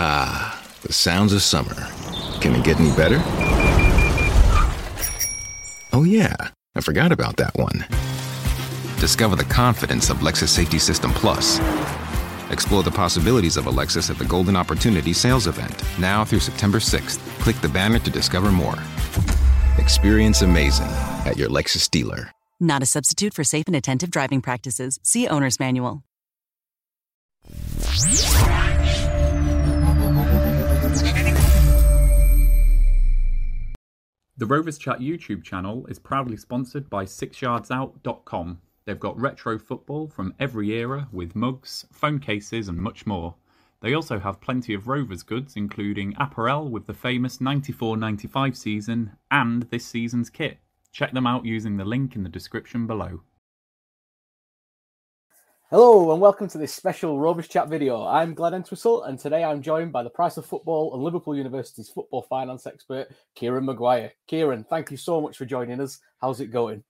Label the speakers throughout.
Speaker 1: Ah, the sounds of summer. Can it get any better? Oh, yeah, I forgot about that one. Discover the confidence of Lexus Safety System Plus. Explore the possibilities of a Lexus at the Golden Opportunity Sales Event, now through September 6th. Click the banner to discover more. Experience amazing at your Lexus dealer.
Speaker 2: Not a substitute for safe and attentive driving practices. See Owner's Manual.
Speaker 3: The Rovers Chat YouTube channel is proudly sponsored by SixYardsOut.com. They've got retro football from every era with mugs, phone cases, and much more. They also have plenty of Rovers goods, including apparel with the famous 94 95 season and this season's kit. Check them out using the link in the description below.
Speaker 4: Hello and welcome to this special Rovers Chat video. I'm Glenn Entwistle and today I'm joined by the Price of Football and Liverpool University's football finance expert, Kieran Maguire. Kieran, thank you so much for joining us. How's it going?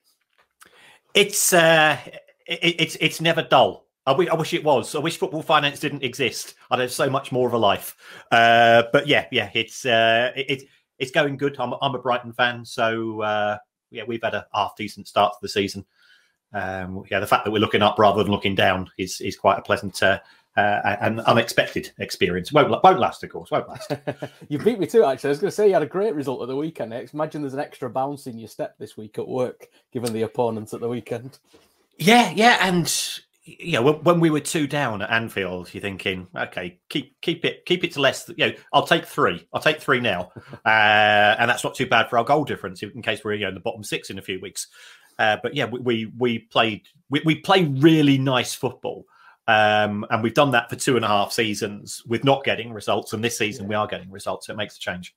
Speaker 5: It's uh, it, it's it's never dull. I wish it was. I wish football finance didn't exist. I'd have so much more of a life. Uh, but yeah, yeah, it's uh, it, it's going good. I'm I'm a Brighton fan, so uh, yeah, we've had a half decent start to the season um, yeah, the fact that we're looking up rather than looking down is is quite a pleasant uh, uh, and unexpected experience. Won't won't last, of course. Won't last.
Speaker 4: you beat me too. Actually, I was going to say you had a great result at the weekend. I imagine there's an extra bounce in your step this week at work, given the opponents at the weekend.
Speaker 5: Yeah, yeah, and yeah, when, when we were two down at Anfield, you're thinking, okay, keep keep it keep it to less. You know, I'll take three. I'll take three now, uh, and that's not too bad for our goal difference in case we're you know, in the bottom six in a few weeks. Uh, but yeah, we we, we played we, we play really nice football. Um, and we've done that for two and a half seasons with not getting results. And this season yeah. we are getting results. So it makes a change.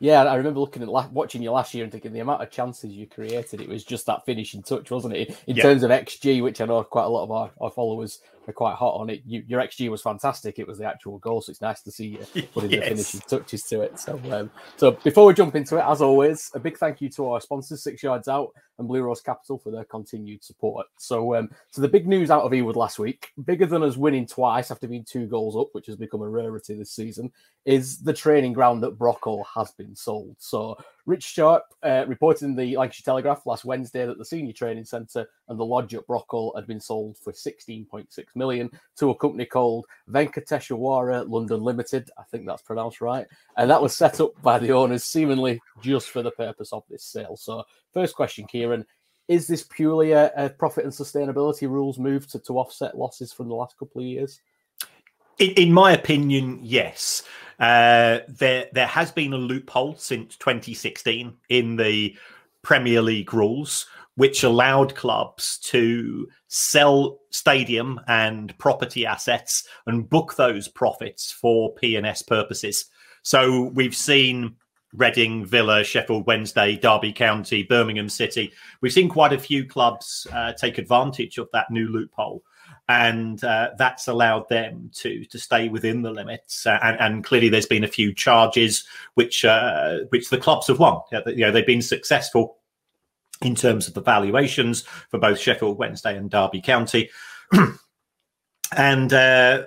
Speaker 4: Yeah, I remember looking at la- watching you last year and thinking the amount of chances you created. It was just that finishing touch, wasn't it? In yeah. terms of XG, which I know quite a lot of our, our followers are quite hot on it. You, your XG was fantastic. It was the actual goal, so it's nice to see you putting yes. the finishing touches to it. So, um, so before we jump into it, as always, a big thank you to our sponsors, Six Yards Out and Blue Rose Capital, for their continued support. So, um, so the big news out of Ewood last week, bigger than us winning twice after being two goals up, which has become a rarity this season, is the training ground that Brockhall has been sold. So Rich Sharp uh, reported in the Lancashire Telegraph last Wednesday that the senior training centre and the lodge at Brockhall had been sold for 16.6 million to a company called Venkateshwara London Limited. I think that's pronounced right. And that was set up by the owners seemingly just for the purpose of this sale. So, first question, Kieran. Is this purely a, a profit and sustainability rules move to, to offset losses from the last couple of years?
Speaker 5: In, in my opinion, yes. Uh, there there has been a loophole since 2016 in the Premier League rules, which allowed clubs to sell stadium and property assets and book those profits for P&S purposes. So we've seen Reading, Villa, Sheffield Wednesday, Derby County, Birmingham City. We've seen quite a few clubs uh, take advantage of that new loophole and uh, that's allowed them to to stay within the limits. Uh, and, and, clearly, there's been a few charges which uh, which the clubs have won. You know, they've been successful in terms of the valuations for both Sheffield Wednesday and Derby County. and uh,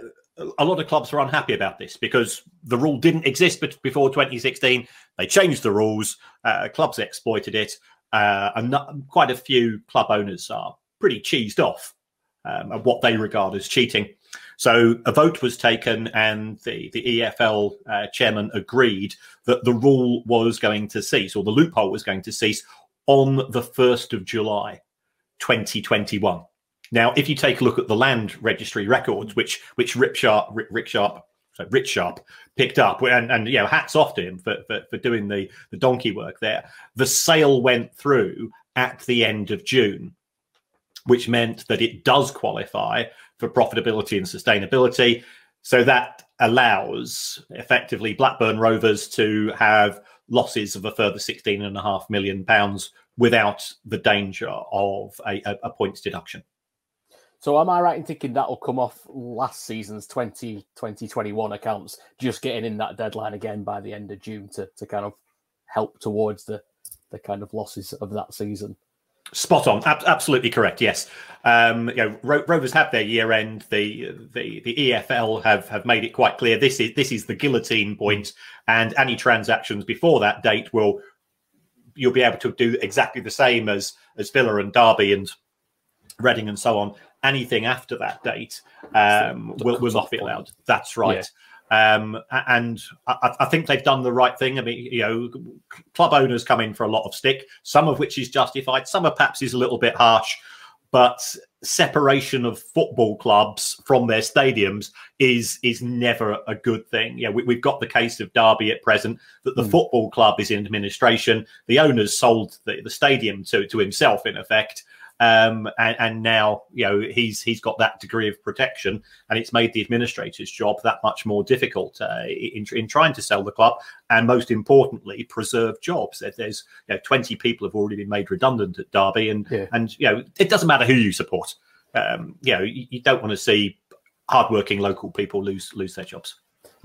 Speaker 5: a lot of clubs are unhappy about this because the rule didn't exist before 2016. They changed the rules. Uh, clubs exploited it. Uh, and not, quite a few club owners are pretty cheesed off um, of what they regard as cheating. So a vote was taken, and the, the EFL uh, chairman agreed that the rule was going to cease, or the loophole was going to cease on the 1st of July 2021. Now, if you take a look at the land registry records, which which Rip Sharp, Rick, Sharp, so Rich Sharp picked up, and, and you know, hats off to him for, for, for doing the, the donkey work there. The sale went through at the end of June which meant that it does qualify for profitability and sustainability. So that allows effectively Blackburn Rovers to have losses of a further sixteen and a half million pounds without the danger of a, a, points deduction.
Speaker 4: So am I right in thinking that'll come off last season's 20, 2021 accounts, just getting in that deadline again by the end of June to, to kind of help towards the, the kind of losses of that season?
Speaker 5: Spot on, Ab- absolutely correct. Yes, um, you know, Ro- Rovers have their year end. The, the the EFL have have made it quite clear this is this is the guillotine point, and any transactions before that date will you'll be able to do exactly the same as as Villa and Derby and Reading and so on. Anything after that date um, will, will not be allowed. That's right. Yeah. Um, and I, I, think they've done the right thing. I mean, you know, club owners come in for a lot of stick, some of which is justified, some of perhaps is a little bit harsh. But separation of football clubs from their stadiums is is never a good thing. Yeah, we, have got the case of Derby at present that the mm. football club is in administration. The owners sold the, the stadium to to himself in effect, um, and, and, now, you know, he's he's got that degree of protection, and it's made the administrator's job that much more difficult uh, in, in trying to sell the club, and most importantly, preserve jobs. There's you know, 20 people have already been made redundant at Derby, and yeah. and you know, it doesn't matter who you support. Um, you know, you, you don't want to see hardworking local people lose lose their jobs.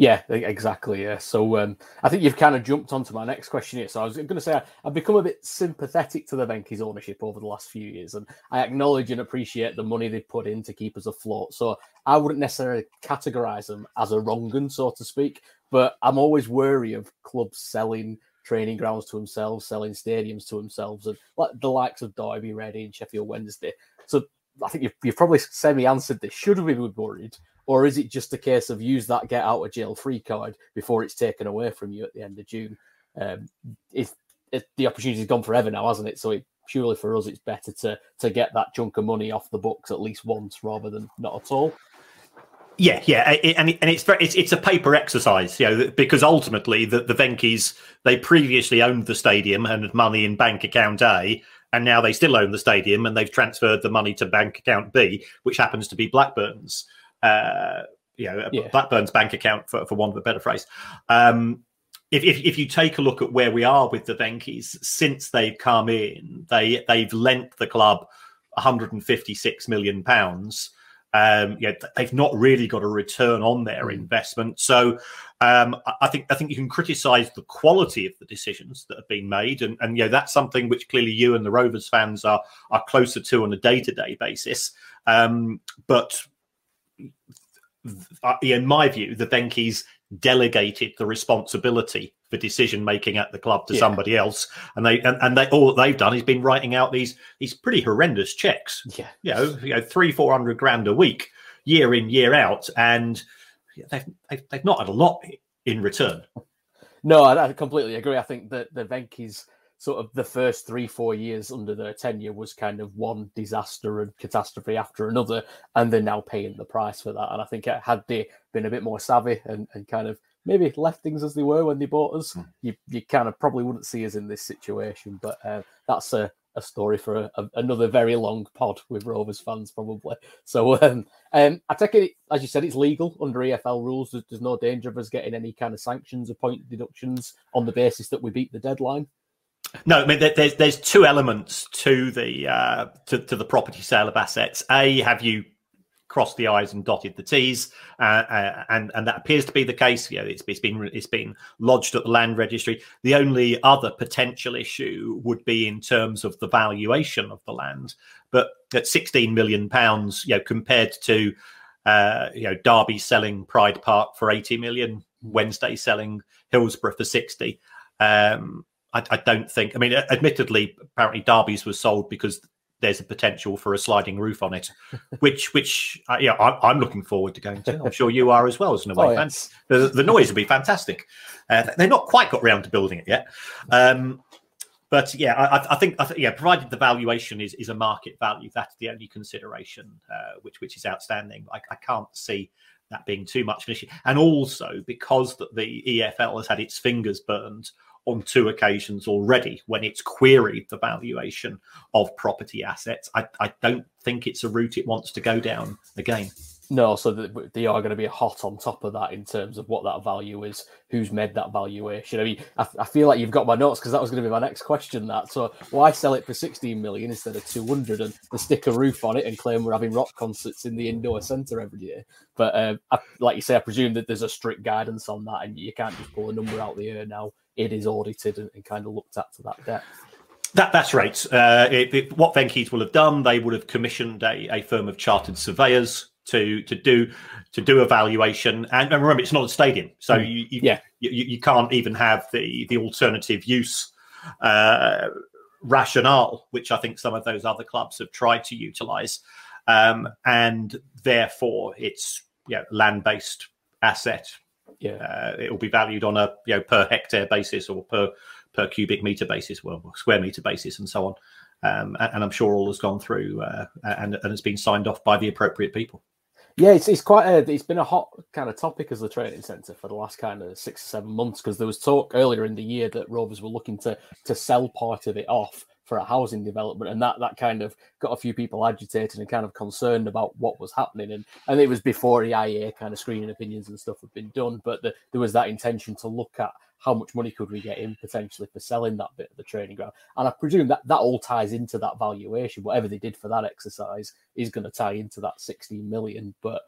Speaker 4: Yeah, exactly. Yeah. So um, I think you've kind of jumped onto my next question here. So I was going to say I, have become a bit sympathetic to the Venky's ownership over the last few years, and I acknowledge and appreciate the money they've put in to keep us afloat. So I wouldn't necessarily categorize them as a wrong so to speak. But I'm always wary of clubs selling training grounds to themselves, selling stadiums to themselves, and like the likes of Derby, Reading, Sheffield Wednesday. So I think you've, you've probably semi-answered this. Should we be worried? Or is it just a case of use that get out of jail free card before it's taken away from you at the end of June? Um, if, if the opportunity's gone forever now, hasn't it? So it, purely for us, it's better to to get that chunk of money off the books at least once rather than not at all.
Speaker 5: Yeah, yeah, and and it's it's it's a paper exercise, you know, because ultimately the the Venky's they previously owned the stadium and had money in bank account A, and now they still own the stadium and they've transferred the money to bank account B, which happens to be Blackburn's uh, you know, yeah. Blackburn's bank account, for, for want of a better phrase. Um, if, if, if, you take a look at where we are with the Venky's since they've come in, they they've lent the club 156 million pounds. Um, yeah, they've not really got a return on their mm. investment. So um, I think I think you can criticise the quality of the decisions that have been made, and, and you know that's something which clearly you and the Rovers fans are are closer to on a day to day basis. Um, but Uh, in my view, the Venky's delegated the responsibility for decision making at the club to yeah. somebody else, and they and, and, they all they've done is been writing out these these pretty horrendous checks.
Speaker 4: Yeah,
Speaker 5: you know, you know three four hundred grand a week, year in year out, and they've they've, they've not had a lot in return.
Speaker 4: No, I, I completely agree. I think that the Venky's sort of the first three, four years under their tenure was kind of one disaster and catastrophe after another, and they're now paying the price for that. And I think had they been a bit more savvy and, and kind of maybe left things as they were when they bought us, mm. you, you kind of probably wouldn't see us in this situation. But uh, that's a, a story for a, a, another very long pod with Rovers fans, probably. So um, um, I take it, as you said, it's legal under EFL rules. There's, there's no danger of us getting any kind of sanctions or point deductions on the basis that we beat the deadline.
Speaker 5: No, I mean there's there's two elements to the uh, to, to the property sale of assets. A, have you crossed the i's and dotted the t's, uh, uh, and and that appears to be the case. You know, it's, it's been it's been lodged at the land registry. The only other potential issue would be in terms of the valuation of the land, but at 16 million pounds, you know, compared to uh, you know Derby selling Pride Park for 80 million, Wednesday selling Hillsborough for 60. Um, I, I, don't think. I mean, admittedly, apparently Derby's was sold because there's a potential for a sliding roof on it, which which uh, yeah, I, am looking forward to going to. I'm sure you are as well as an away oh, fan. Yes. The, the noise will be fantastic. Uh, they've not quite got round to building it yet. Um, but yeah, I, I, think, I, think, yeah, provided the valuation is, is a market value, that's the only consideration uh, which which is outstanding. I, I, can't see that being too much of an issue, and also because that the EFL has had its fingers burned on two occasions already when it's queried the valuation of property assets. I, I don't think it's a route it wants to go down again.
Speaker 4: No, so they are going to be hot on top of that in terms of what that value is, who's made that valuation. I mean, I, feel like you've got my notes because that was going to be my next question. That so why sell it for 16 million instead of 200 and the stick a roof on it and claim we're having rock concerts in the indoor centre every year? But uh, I, like you say, I presume that there's a strict guidance on that, and you can't just pull a number out the air now it is audited and, and kind of looked at to that depth.
Speaker 5: That that's right. Uh, it, it, what Venky's will have done, they would have commissioned a, a firm of chartered surveyors to to do to do evaluation. And, and remember, it's not a stadium, so mm. you, you, yeah. you, you can't even have the the alternative use uh, rationale, which I think some of those other clubs have tried to utilise. Um, and therefore, it's you know, land based asset.
Speaker 4: Yeah, uh,
Speaker 5: it will be valued on a you know per hectare basis or per per cubic meter basis, well, square meter basis, and so on. Um, and, and, I'm sure all has gone through uh, and, and has been signed off by the appropriate people.
Speaker 4: Yeah, it's, it's quite a it's been a hot kind of topic as the training centre for the last kind of six or seven months because there was talk earlier in the year that Rovers were looking to to sell part of it off for a housing development, and that that kind of got a few people agitated and kind of concerned about what was happening. And and it was before EIA kind of screening opinions and stuff had been done, but the, there was that intention to look at how much money could we get in potentially for selling that bit of the training ground? And I presume that that all ties into that valuation. Whatever they did for that exercise is going to tie into that 16 million. But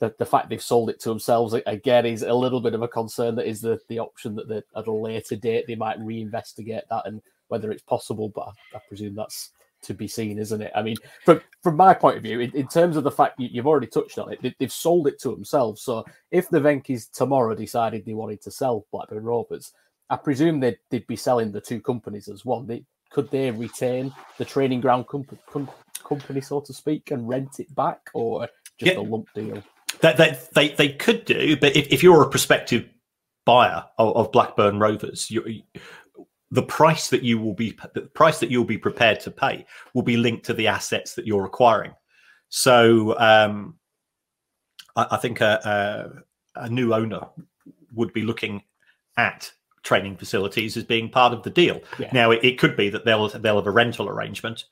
Speaker 4: the, the fact they've sold it to themselves again is a little bit of a concern. That is the, the option that at a later date they might reinvestigate that and whether it's possible. But I, I presume that's to be seen, isn't it? I mean, from from my point of view, in, in terms of the fact you, have already touched on it, they, have sold it to themselves. So if the Venky's tomorrow decided they wanted to sell Blackburn Rovers, I presume they'd, they'd be selling the two companies as one. They, could they retain the training ground comp- com- company, so to speak, and rent it back, or just yeah. a lump deal?
Speaker 5: That, that they they could do, but if, if you're a prospective buyer of, of Blackburn Rovers, you, the price that you will be the price that you'll be prepared to pay will be linked to the assets that you're acquiring. So um, I, I, think a, a, a, new owner would be looking at training facilities as being part of the deal. Yeah. Now it, it, could be that they'll they'll have a rental arrangement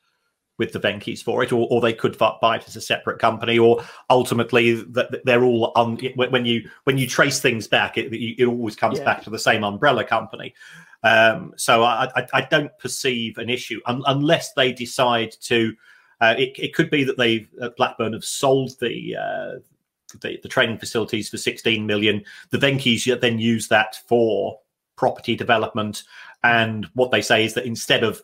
Speaker 5: with the Venky's for it, or, or they could buy it as a separate company, or ultimately that they're all on. When you when you trace things back, it, it always comes yeah. back to the same umbrella company. Um, so I, I, I, don't perceive an issue un- unless they decide to. Uh, it, it, could be that they uh, Blackburn have sold the, uh, the, the training facilities for 16 million. The Venky's then use that for property development, and what they say is that instead of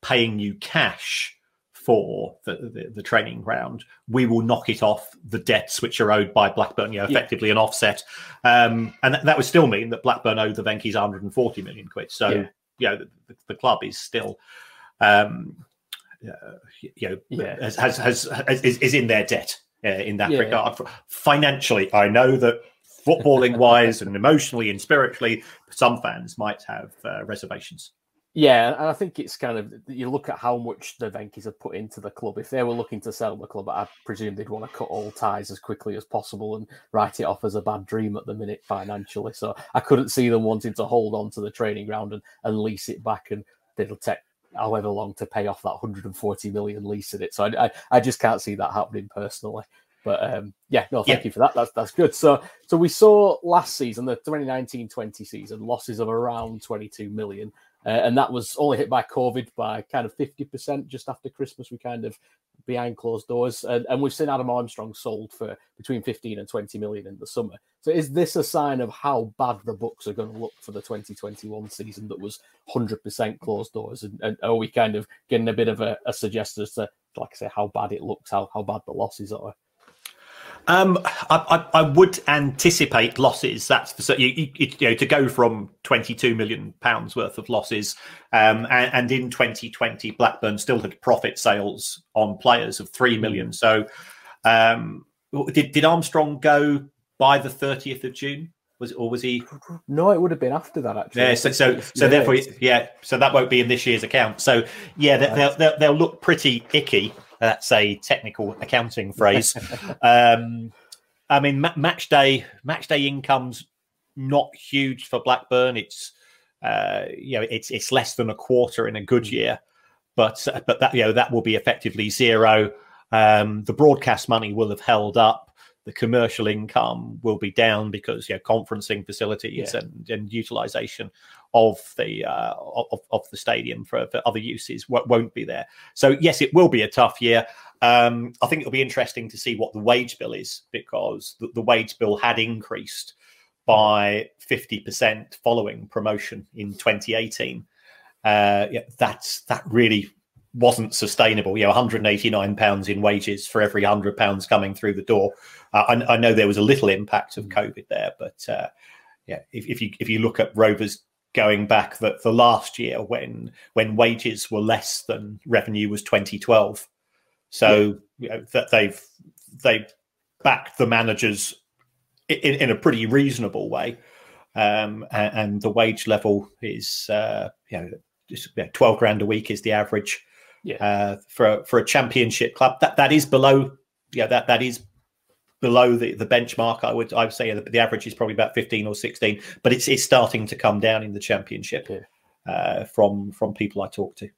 Speaker 5: paying you cash for the, the, the, training ground, we will knock it off the debts which are owed by Blackburn, you know, effectively yeah. an offset. Um, and that, that, would still mean that Blackburn owe the Venky's 140 million quid. So, yeah. you know, the, the, club is still, um, uh, you know, yeah. has, has, has, has, is, is in their debt uh, in that regard. Financially, I know that footballing wise and emotionally and spiritually, some fans might have uh, reservations.
Speaker 4: Yeah, and I think it's kind of you look at how much the Venky's have put into the club. If they were looking to sell the club, I presume they'd want to cut all ties as quickly as possible and write it off as a bad dream at the minute financially. So I couldn't see them wanting to hold on to the training ground and, and lease it back, and it'll take however long to pay off that 140 million lease in it. So I, I, I just can't see that happening personally. But um, yeah, no, thank yeah. you for that. That's that's good. So so we saw last season, the 2019-20 season, losses of around 22 million. Uh, and that was only hit by COVID by kind of 50% just after Christmas. We kind of behind closed doors. And, and we've seen Adam Armstrong sold for between 15 and 20 million in the summer. So is this a sign of how bad the books are going to look for the 2021 season that was 100% closed doors? And, and are we kind of getting a bit of a, a suggestion as to, like I say, how bad it looks, how, how bad the losses are?
Speaker 5: Um, I, I, I, would anticipate losses. That's for, you, you, you, know to go from 22 million pounds worth of losses, um, and, and, in 2020 Blackburn still had profit sales on players of three million. Hmm. So, um, did did Armstrong go by the 30th of June? Was or was he?
Speaker 4: No, it would have been after that. Actually,
Speaker 5: yeah. So so so yeah, therefore, yeah. So that won't be in this year's account. So yeah, right. they'll, they'll, they'll look pretty icky that's a technical accounting phrase. um, I mean, ma- match day match day income's not huge for Blackburn. It's uh, you know it's it's less than a quarter in a good hmm. year, but but that you know that will be effectively zero. Um, the broadcast money will have held up the commercial income will be down because you know conferencing facilities yeah. and, and utilization of the uh, of, of the stadium for, for other uses won't be there. So yes, it will be a tough year. Um, I think it'll be interesting to see what the wage bill is because the, the wage bill had increased by 50% following promotion in 2018. uh, yeah, that's that really wasn't sustainable. You know, 189 pounds in wages for every hundred pounds coming through the door. Uh, I, I, know there was a little impact of COVID there, but uh, yeah, if, if, you if you look at Rovers going back the, the last year when when wages were less than revenue was 2012, so yeah. you know that they've they backed the managers in, in a pretty reasonable way, um, and, and, the wage level is uh, you know. Just, 12 grand a week is the average yeah. uh, for for a championship club. That that is below, yeah, that that is below the, the benchmark. I would I would say the, the average is probably about fifteen or sixteen, but it's it's starting to come down in the championship yeah. uh, from from people I talk to.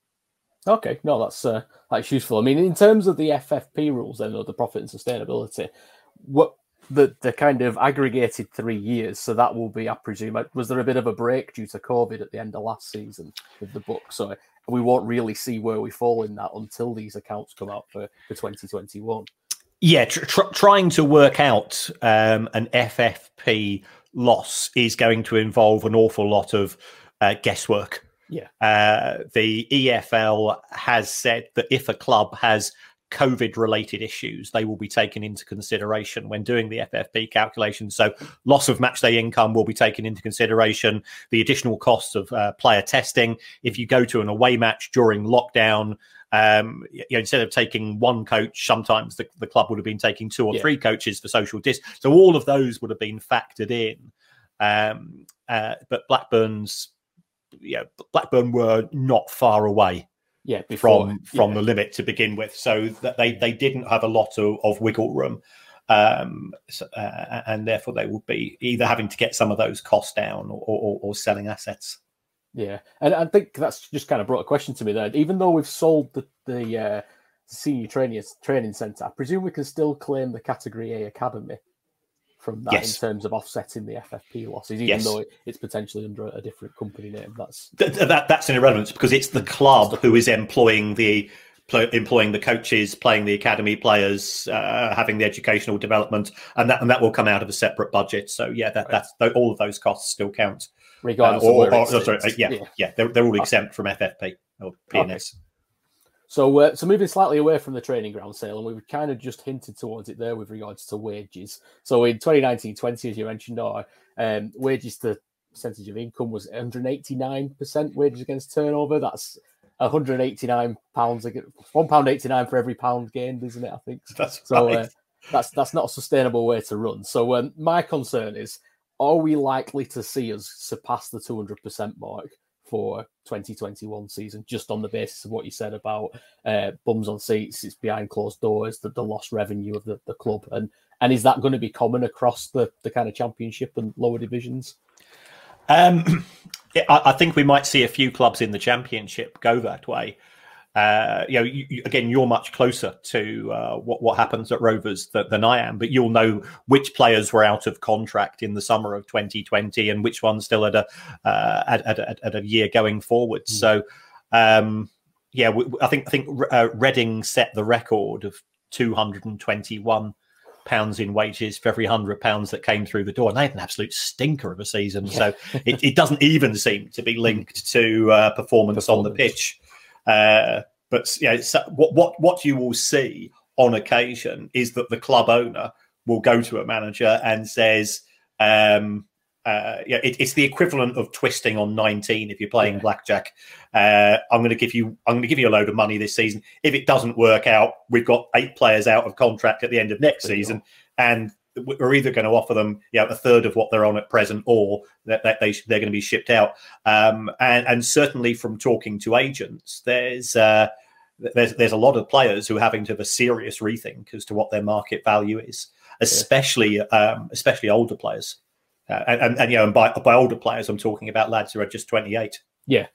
Speaker 4: Okay, no, that's uh, that's useful. I mean, in terms of the FFP rules, then, or the profit and sustainability, what the the kind of aggregated three years, so that will be, I presume, was there a bit of a break due to COVID at the end of last season with the book? So we won't really see where we fall in that until these accounts come out for, for 2021.
Speaker 5: Yeah, tr- tr- trying to work out um, an FFP loss is going to involve an awful lot of uh, guesswork.
Speaker 4: Yeah.
Speaker 5: Uh, the EFL has said that if a club has COVID related issues, they will be taken into consideration when doing the FFP calculation. So, loss of match day income will be taken into consideration, the additional costs of uh, player testing. If you go to an away match during lockdown, um, you know, instead of taking one coach, sometimes the, the club would have been taking two or yeah. three coaches for social distance. So, all of those would have been factored in. Um, uh, but Blackburn's, yeah, Blackburn were not far away
Speaker 4: yeah, before,
Speaker 5: from from yeah. the limit to begin with. So that they they didn't have a lot of, of wiggle room, um, so, uh, and therefore they would be either having to get some of those costs down or, or, or selling assets.
Speaker 4: Yeah, and I think that's just kind of brought a question to me there. Even though we've sold the the uh, senior training training centre, I presume we can still claim the Category A academy from that yes. in terms of offsetting the FFP losses, even yes. though it's potentially under a different company name. That's
Speaker 5: that, that, that's an irrelevance because it's the club who is employing the employing the coaches, playing the academy players, uh, having the educational development, and that and that will come out of a separate budget. So yeah, that, right. that's all of those costs still count,
Speaker 4: regardless. Uh, or, or,
Speaker 5: sorry, uh, yeah, yeah, yeah, they're, they're all exempt from FFP or PNS. Okay.
Speaker 4: So, uh, so moving slightly away from the training ground sale, and we've kind of just hinted towards it there with regards to wages. So, in 2019-20, as you mentioned, our um, wages to percentage of income was 189% wages against turnover. That's 189 pounds, one pound 89 for every pound gained, isn't it? I think
Speaker 5: that's
Speaker 4: so.
Speaker 5: Right.
Speaker 4: Uh, that's that's not a sustainable way to run. So, um, my concern is: Are we likely to see us surpass the 200% mark? for 2021 season, just on the basis of what you said about uh, bums on seats, it's behind closed doors, the, the lost revenue of the, the club, and and is that going to be common across the the kind of championship and lower divisions?
Speaker 5: Um, I, I think we might see a few clubs in the championship go that way uh, you know, you, you, again, you're much closer to uh, what what happens at Rovers th- than I am, but you'll know which players were out of contract in the summer of 2020 and which ones still at a uh, at, at, at, a year going forward. Mm. So, um, yeah, we, I think I think uh, Reading set the record of 221 pounds in wages for every hundred pounds that came through the door, and they had an absolute stinker of a season. Yeah. So it, it, doesn't even seem to be linked to uh, performance, performance, on the pitch. Uh, but yeah, so what what what you will see on occasion is that the club owner will go to a manager and says, um, uh, yeah, it, it's the equivalent of twisting on 19 if you're playing yeah. blackjack. Uh, I'm going to give you, I'm going to give you a load of money this season. If it doesn't work out, we've got eight players out of contract at the end of next season, and we're either going to offer them you know, a third of what they're on at present or that, that they, they're going to be shipped out. Um, and, and, certainly from talking to agents, there's, uh, there's, there's a lot of players who are having to have a serious rethink as to what their market value is, especially, um, especially older players. Uh, and, and, and, you know, and by, by older players, I'm talking about lads who are just 28.
Speaker 4: Yeah.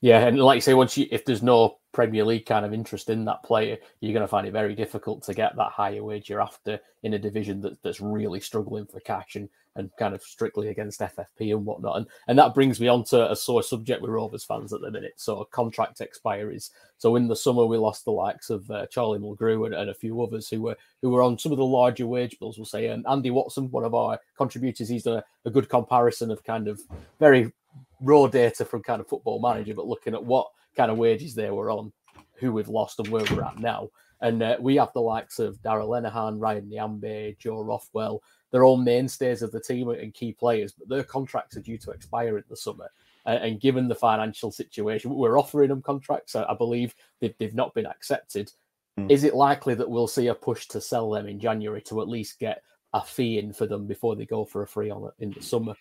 Speaker 4: Yeah. And like you say, once you, if there's no Premier League kind of interest in that player, you're going to find it very difficult to get that higher wage you're after in a division that, that's really struggling for cash and, and kind of strictly against FFP and whatnot. And, and that brings me on to a sore subject with Rovers fans at the minute. So contract expiries. So in the summer, we lost the likes of uh, Charlie Mulgrew and, and, a few others who were who were on some of the larger wage bills. We'll say um, Andy Watson, one of our contributors, he's done a, a good comparison of kind of very raw data from kind of football manager, but looking at what kind of wages they were on, who we've lost, and where we're at now. And uh, we have the likes of Darragh Lenihan, Ryan Nyambe, Joe Rothwell. They're all mainstays of the team and key players, but their contracts are due to expire in the summer. Uh, and given the financial situation, we're offering them contracts. I, I believe they've, they've not been accepted. Mm. Is it likely that we'll see a push to sell them in January to at least get a fee in for them before they go for a free on it in the summer?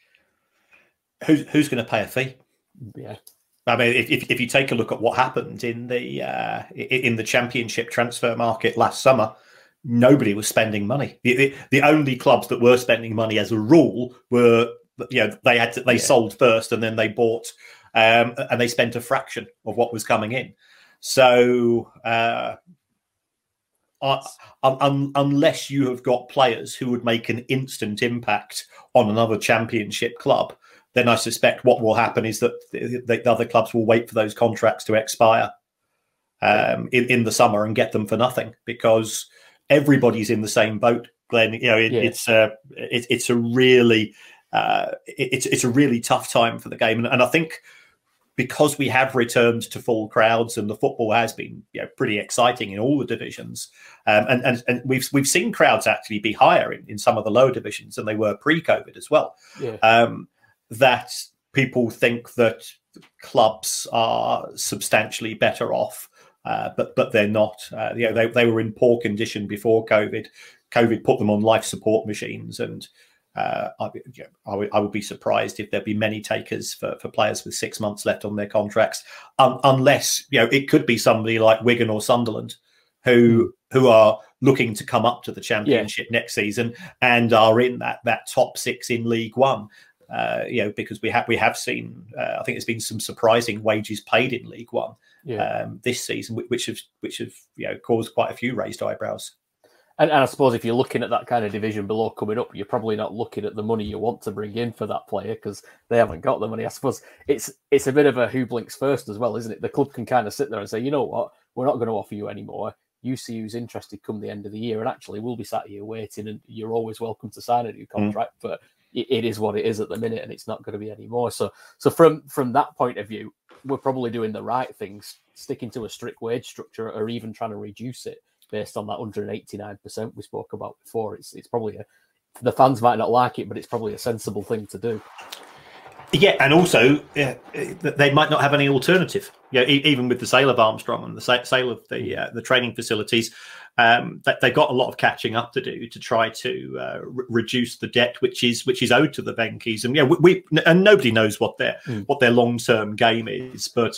Speaker 5: Who's who's going to pay a fee?
Speaker 4: Yeah,
Speaker 5: I mean, if, if, if you take a look at what happened in the uh, in the championship transfer market last summer, nobody was spending money. The, the, the, only clubs that were spending money, as a rule, were you know they had to, they yeah. sold first and then they bought, um, and they spent a fraction of what was coming in. So. Uh, uh, un, unless you have got players who would make an instant impact on another championship club, then I suspect what will happen is that the, the other clubs will wait for those contracts to expire um, in, in the summer and get them for nothing because everybody's in the same boat. Glenn, you know, it, yeah. it's a it, it's a really uh, it's it's a really tough time for the game, and, and I think because we have returned to full crowds and the football has been you know, pretty exciting in all the divisions, um, and, and and we've we've seen crowds actually be higher in, in some of the lower divisions than they were pre-COVID as well.
Speaker 4: Yeah.
Speaker 5: Um, that people think that clubs are substantially better off, uh, but but they're not. Uh, you know, they, they were in poor condition before COVID. COVID put them on life support machines, and uh, I, you know, I, would, I, would, be surprised if there'd be many takers for, for players with six months left on their contracts, um, unless you know it could be somebody like Wigan or Sunderland who hmm. who are looking to come up to the championship yeah. next season and are in that that top six in League One. Uh, you know, because we have we have seen, uh, I think there's been some surprising wages paid in League One yeah. um, this season, which have which have you know caused quite a few raised eyebrows.
Speaker 4: And, and, I suppose if you're looking at that kind of division below coming up, you're probably not looking at the money you want to bring in for that player because they haven't got the money. I suppose it's it's a bit of a who blinks first as well, isn't it? The club can kind of sit there and say, you know what, we're not going to offer you anymore. You see who's interested come the end of the year, and actually we'll be sat here waiting, and you're always welcome to sign a new mm. contract. Mm. But it, is what it is at the minute, and it's not going to be anymore. So, so from from that point of view, we're probably doing the right things, sticking to a strict wage structure, or even trying to reduce it based on that 189 percent we spoke about before. It's it's probably a the fans might not like it, but it's probably a sensible thing to do.
Speaker 5: Yeah, and also uh, they might not have any alternative. Yeah, even with the sale of Armstrong and the sale of the uh, the training facilities, um, they've got a lot of catching up to do to try to uh, re- reduce the debt which is which is owed to the Venky's. And yeah, we, we and nobody knows what their mm. what their long term game is, but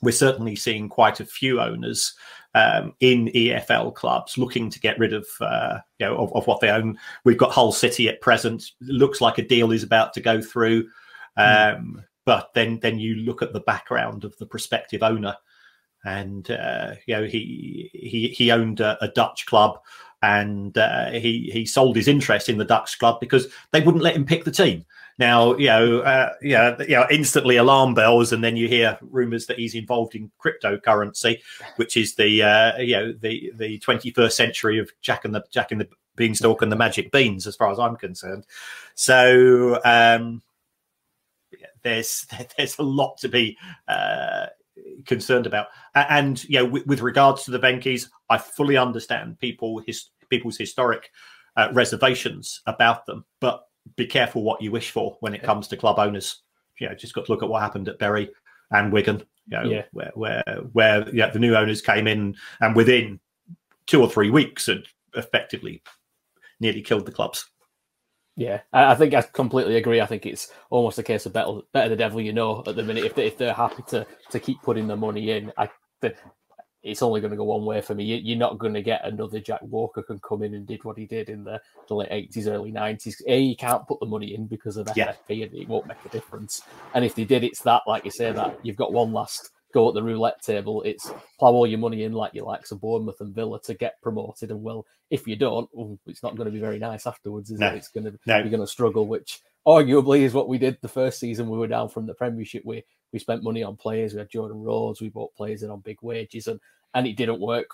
Speaker 5: we're certainly seeing quite a few owners um, in EFL clubs looking to get rid of uh, you know of, of, what they own. We've got Hull City at present. Looks like a deal is about to go through, hmm. um, mm. but then then you look at the background of the prospective owner, and uh, you know he he he owned a, a Dutch club. And uh, he he sold his interest in the Dutch club because they wouldn't let him pick the team. Now, you know, uh, yeah, you know, instantly alarm bells, and then you hear rumours that he's involved in cryptocurrency, which is the uh, you know the the 21st century of Jack and the Jack and the Beanstalk and the Magic Beans, as far as I'm concerned. So um, there's there's a lot to be uh, concerned about, and you know, with, with regards to the Venky's, I fully understand people his people's historic uh, reservations about them, but be careful what you wish for when it comes to club owners. You know, just got to look at what happened at Bury and Wigan. You know, yeah. where where where yeah, the new owners came in and within two or three weeks had effectively nearly killed the clubs.
Speaker 4: Yeah, I think I completely agree. I think it's almost a case of better, better the devil you know at the minute. If, they, if they're happy to to keep putting the money in, I it's only going to go one way for me. You're not going to get another Jack Walker can come in and did what he did in the, the late 80s, early 90s. A, you can't put the money in because of FFP yeah. and it won't make a difference. And if they did, it's that, like you say, that you've got one last go at the roulette table. It's plow all your money in like you like, so Bournemouth and Villa to get promoted. And well, if you don't, well, it's not going to be very nice afterwards, is no. it? It's going to no. you're going to struggle, which arguably is what we did the first season we were down from the Premiership. We we spent money on players. We had Jordan Rhodes. We bought players in on big wages, and and it didn't work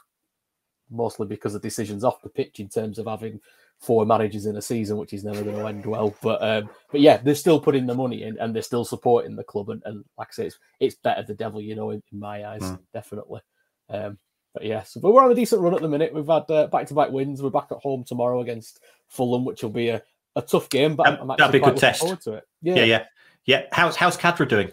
Speaker 4: mostly because of decisions off the pitch in terms of having four managers in a season, which is never going to end well. But um, but yeah, they're still putting the money in and they're still supporting the club. And, and like I say, it's, it's better the devil, you know, in, in my eyes, mm. definitely. Um, but yeah, so but we're on a decent run at the minute. We've had back to back wins. We're back at home tomorrow against Fulham, which will be a, a tough game. But I'm, I'm
Speaker 5: that'd be a good test. To it. Yeah. yeah, yeah, yeah. How's how's Khadra doing?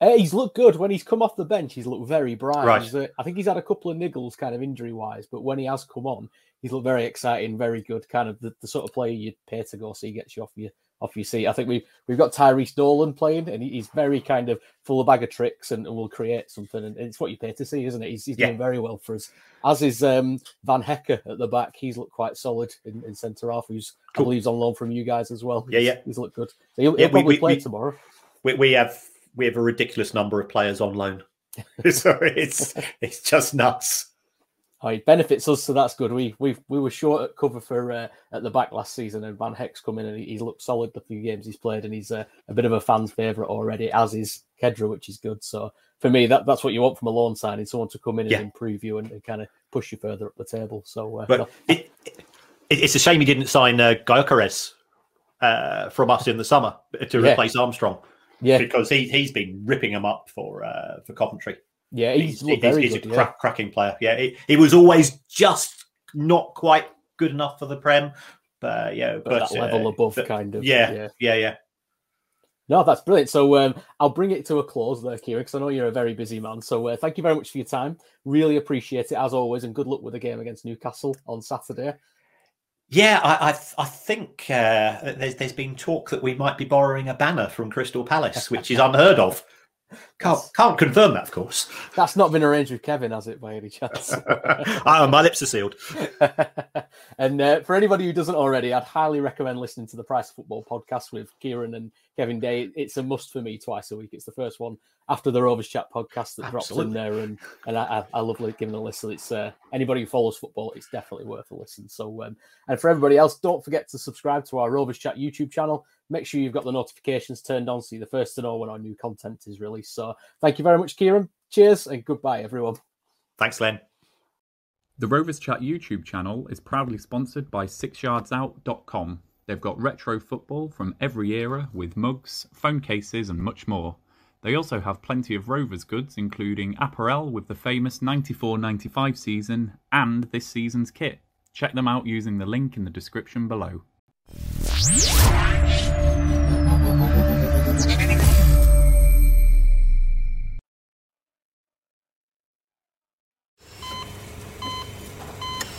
Speaker 4: Uh, he's looked good when he's come off the bench. He's looked very bright. Right. Uh, I think he's had a couple of niggles, kind of injury wise, but when he has come on, he's looked very exciting, very good. Kind of the, the sort of player you'd pay to go see gets you off your off your seat. I think we've we've got Tyrhys Dolan playing, and he's very kind of full of bag of tricks and, and will create something. And it's what you pay to see, isn't it? He's, he's yeah. doing very well for us. As is um, Van Hecke at the back. He's looked quite solid in, in centre half. Who's cool. I believe on loan from you guys as well.
Speaker 5: Yeah, yeah,
Speaker 4: he's looked good. So he'll, he'll yeah, probably we, play
Speaker 5: we,
Speaker 4: tomorrow.
Speaker 5: We, we have we have a ridiculous number of players on loan. so it's it's just nuts.
Speaker 4: Oh, it benefits us, so that's good. We we we were short at cover for uh, at the back last season, and Van Hecke's come in and he, he's looked solid the few games he's played, and he's uh, a bit of a fan's favourite already, as is Khadra, which is good. So for me, that that's what you want from a loan signing, someone to come in yeah. and improve you and, and, kind of push you further up the table. So, uh,
Speaker 5: but it, it, it's a shame he didn't sign uh, uh, from us in the summer to yeah. replace Armstrong. Yeah, because he he's been ripping him up for uh, for Coventry.
Speaker 4: Yeah, he's, he's, he's,
Speaker 5: he's
Speaker 4: good,
Speaker 5: a crack, cracking player. Yeah, he, he, was always just not quite good enough for the Prem. But yeah,
Speaker 4: but, but that level uh, above,
Speaker 5: but,
Speaker 4: kind of.
Speaker 5: Yeah, yeah, yeah, yeah.
Speaker 4: No, that's brilliant. So um, I'll bring it to a close there, Kieran, because I know you're a very busy man. So uh, thank you very much for your time. Really appreciate it as always, and good luck with the game against Newcastle on Saturday.
Speaker 5: Yeah, I I, I think uh, there's there's been talk that we might be borrowing a banner from Crystal Palace, which is unheard of. Can't can't confirm that, of course.
Speaker 4: That's not been arranged with Kevin, has it, by any chance?
Speaker 5: oh, my lips are sealed.
Speaker 4: and uh, for anybody who doesn't already, I'd highly recommend listening to the Price of Football podcast with Kieran and Kevin Day. It's a must for me twice a week. It's the first one after the Rovers Chat podcast that drops in there, and and I, I, love giving a listen. It's uh, anybody who follows football, it's definitely worth a listen. So, um, and for everybody else, don't forget to subscribe to our Rovers Chat YouTube channel. Make sure you've got the notifications turned on so you're the first to know when our new content is released. So, thank you very much, Kieran. Cheers and goodbye, everyone.
Speaker 5: Thanks, Glenn.
Speaker 3: The Rovers Chat YouTube channel is proudly sponsored by SixYardsOut.com. They've got retro football from every era with mugs, phone cases, and much more. They also have plenty of Rovers goods, including apparel with the famous 94 95 season and this season's kit. Check them out using the link in the description below.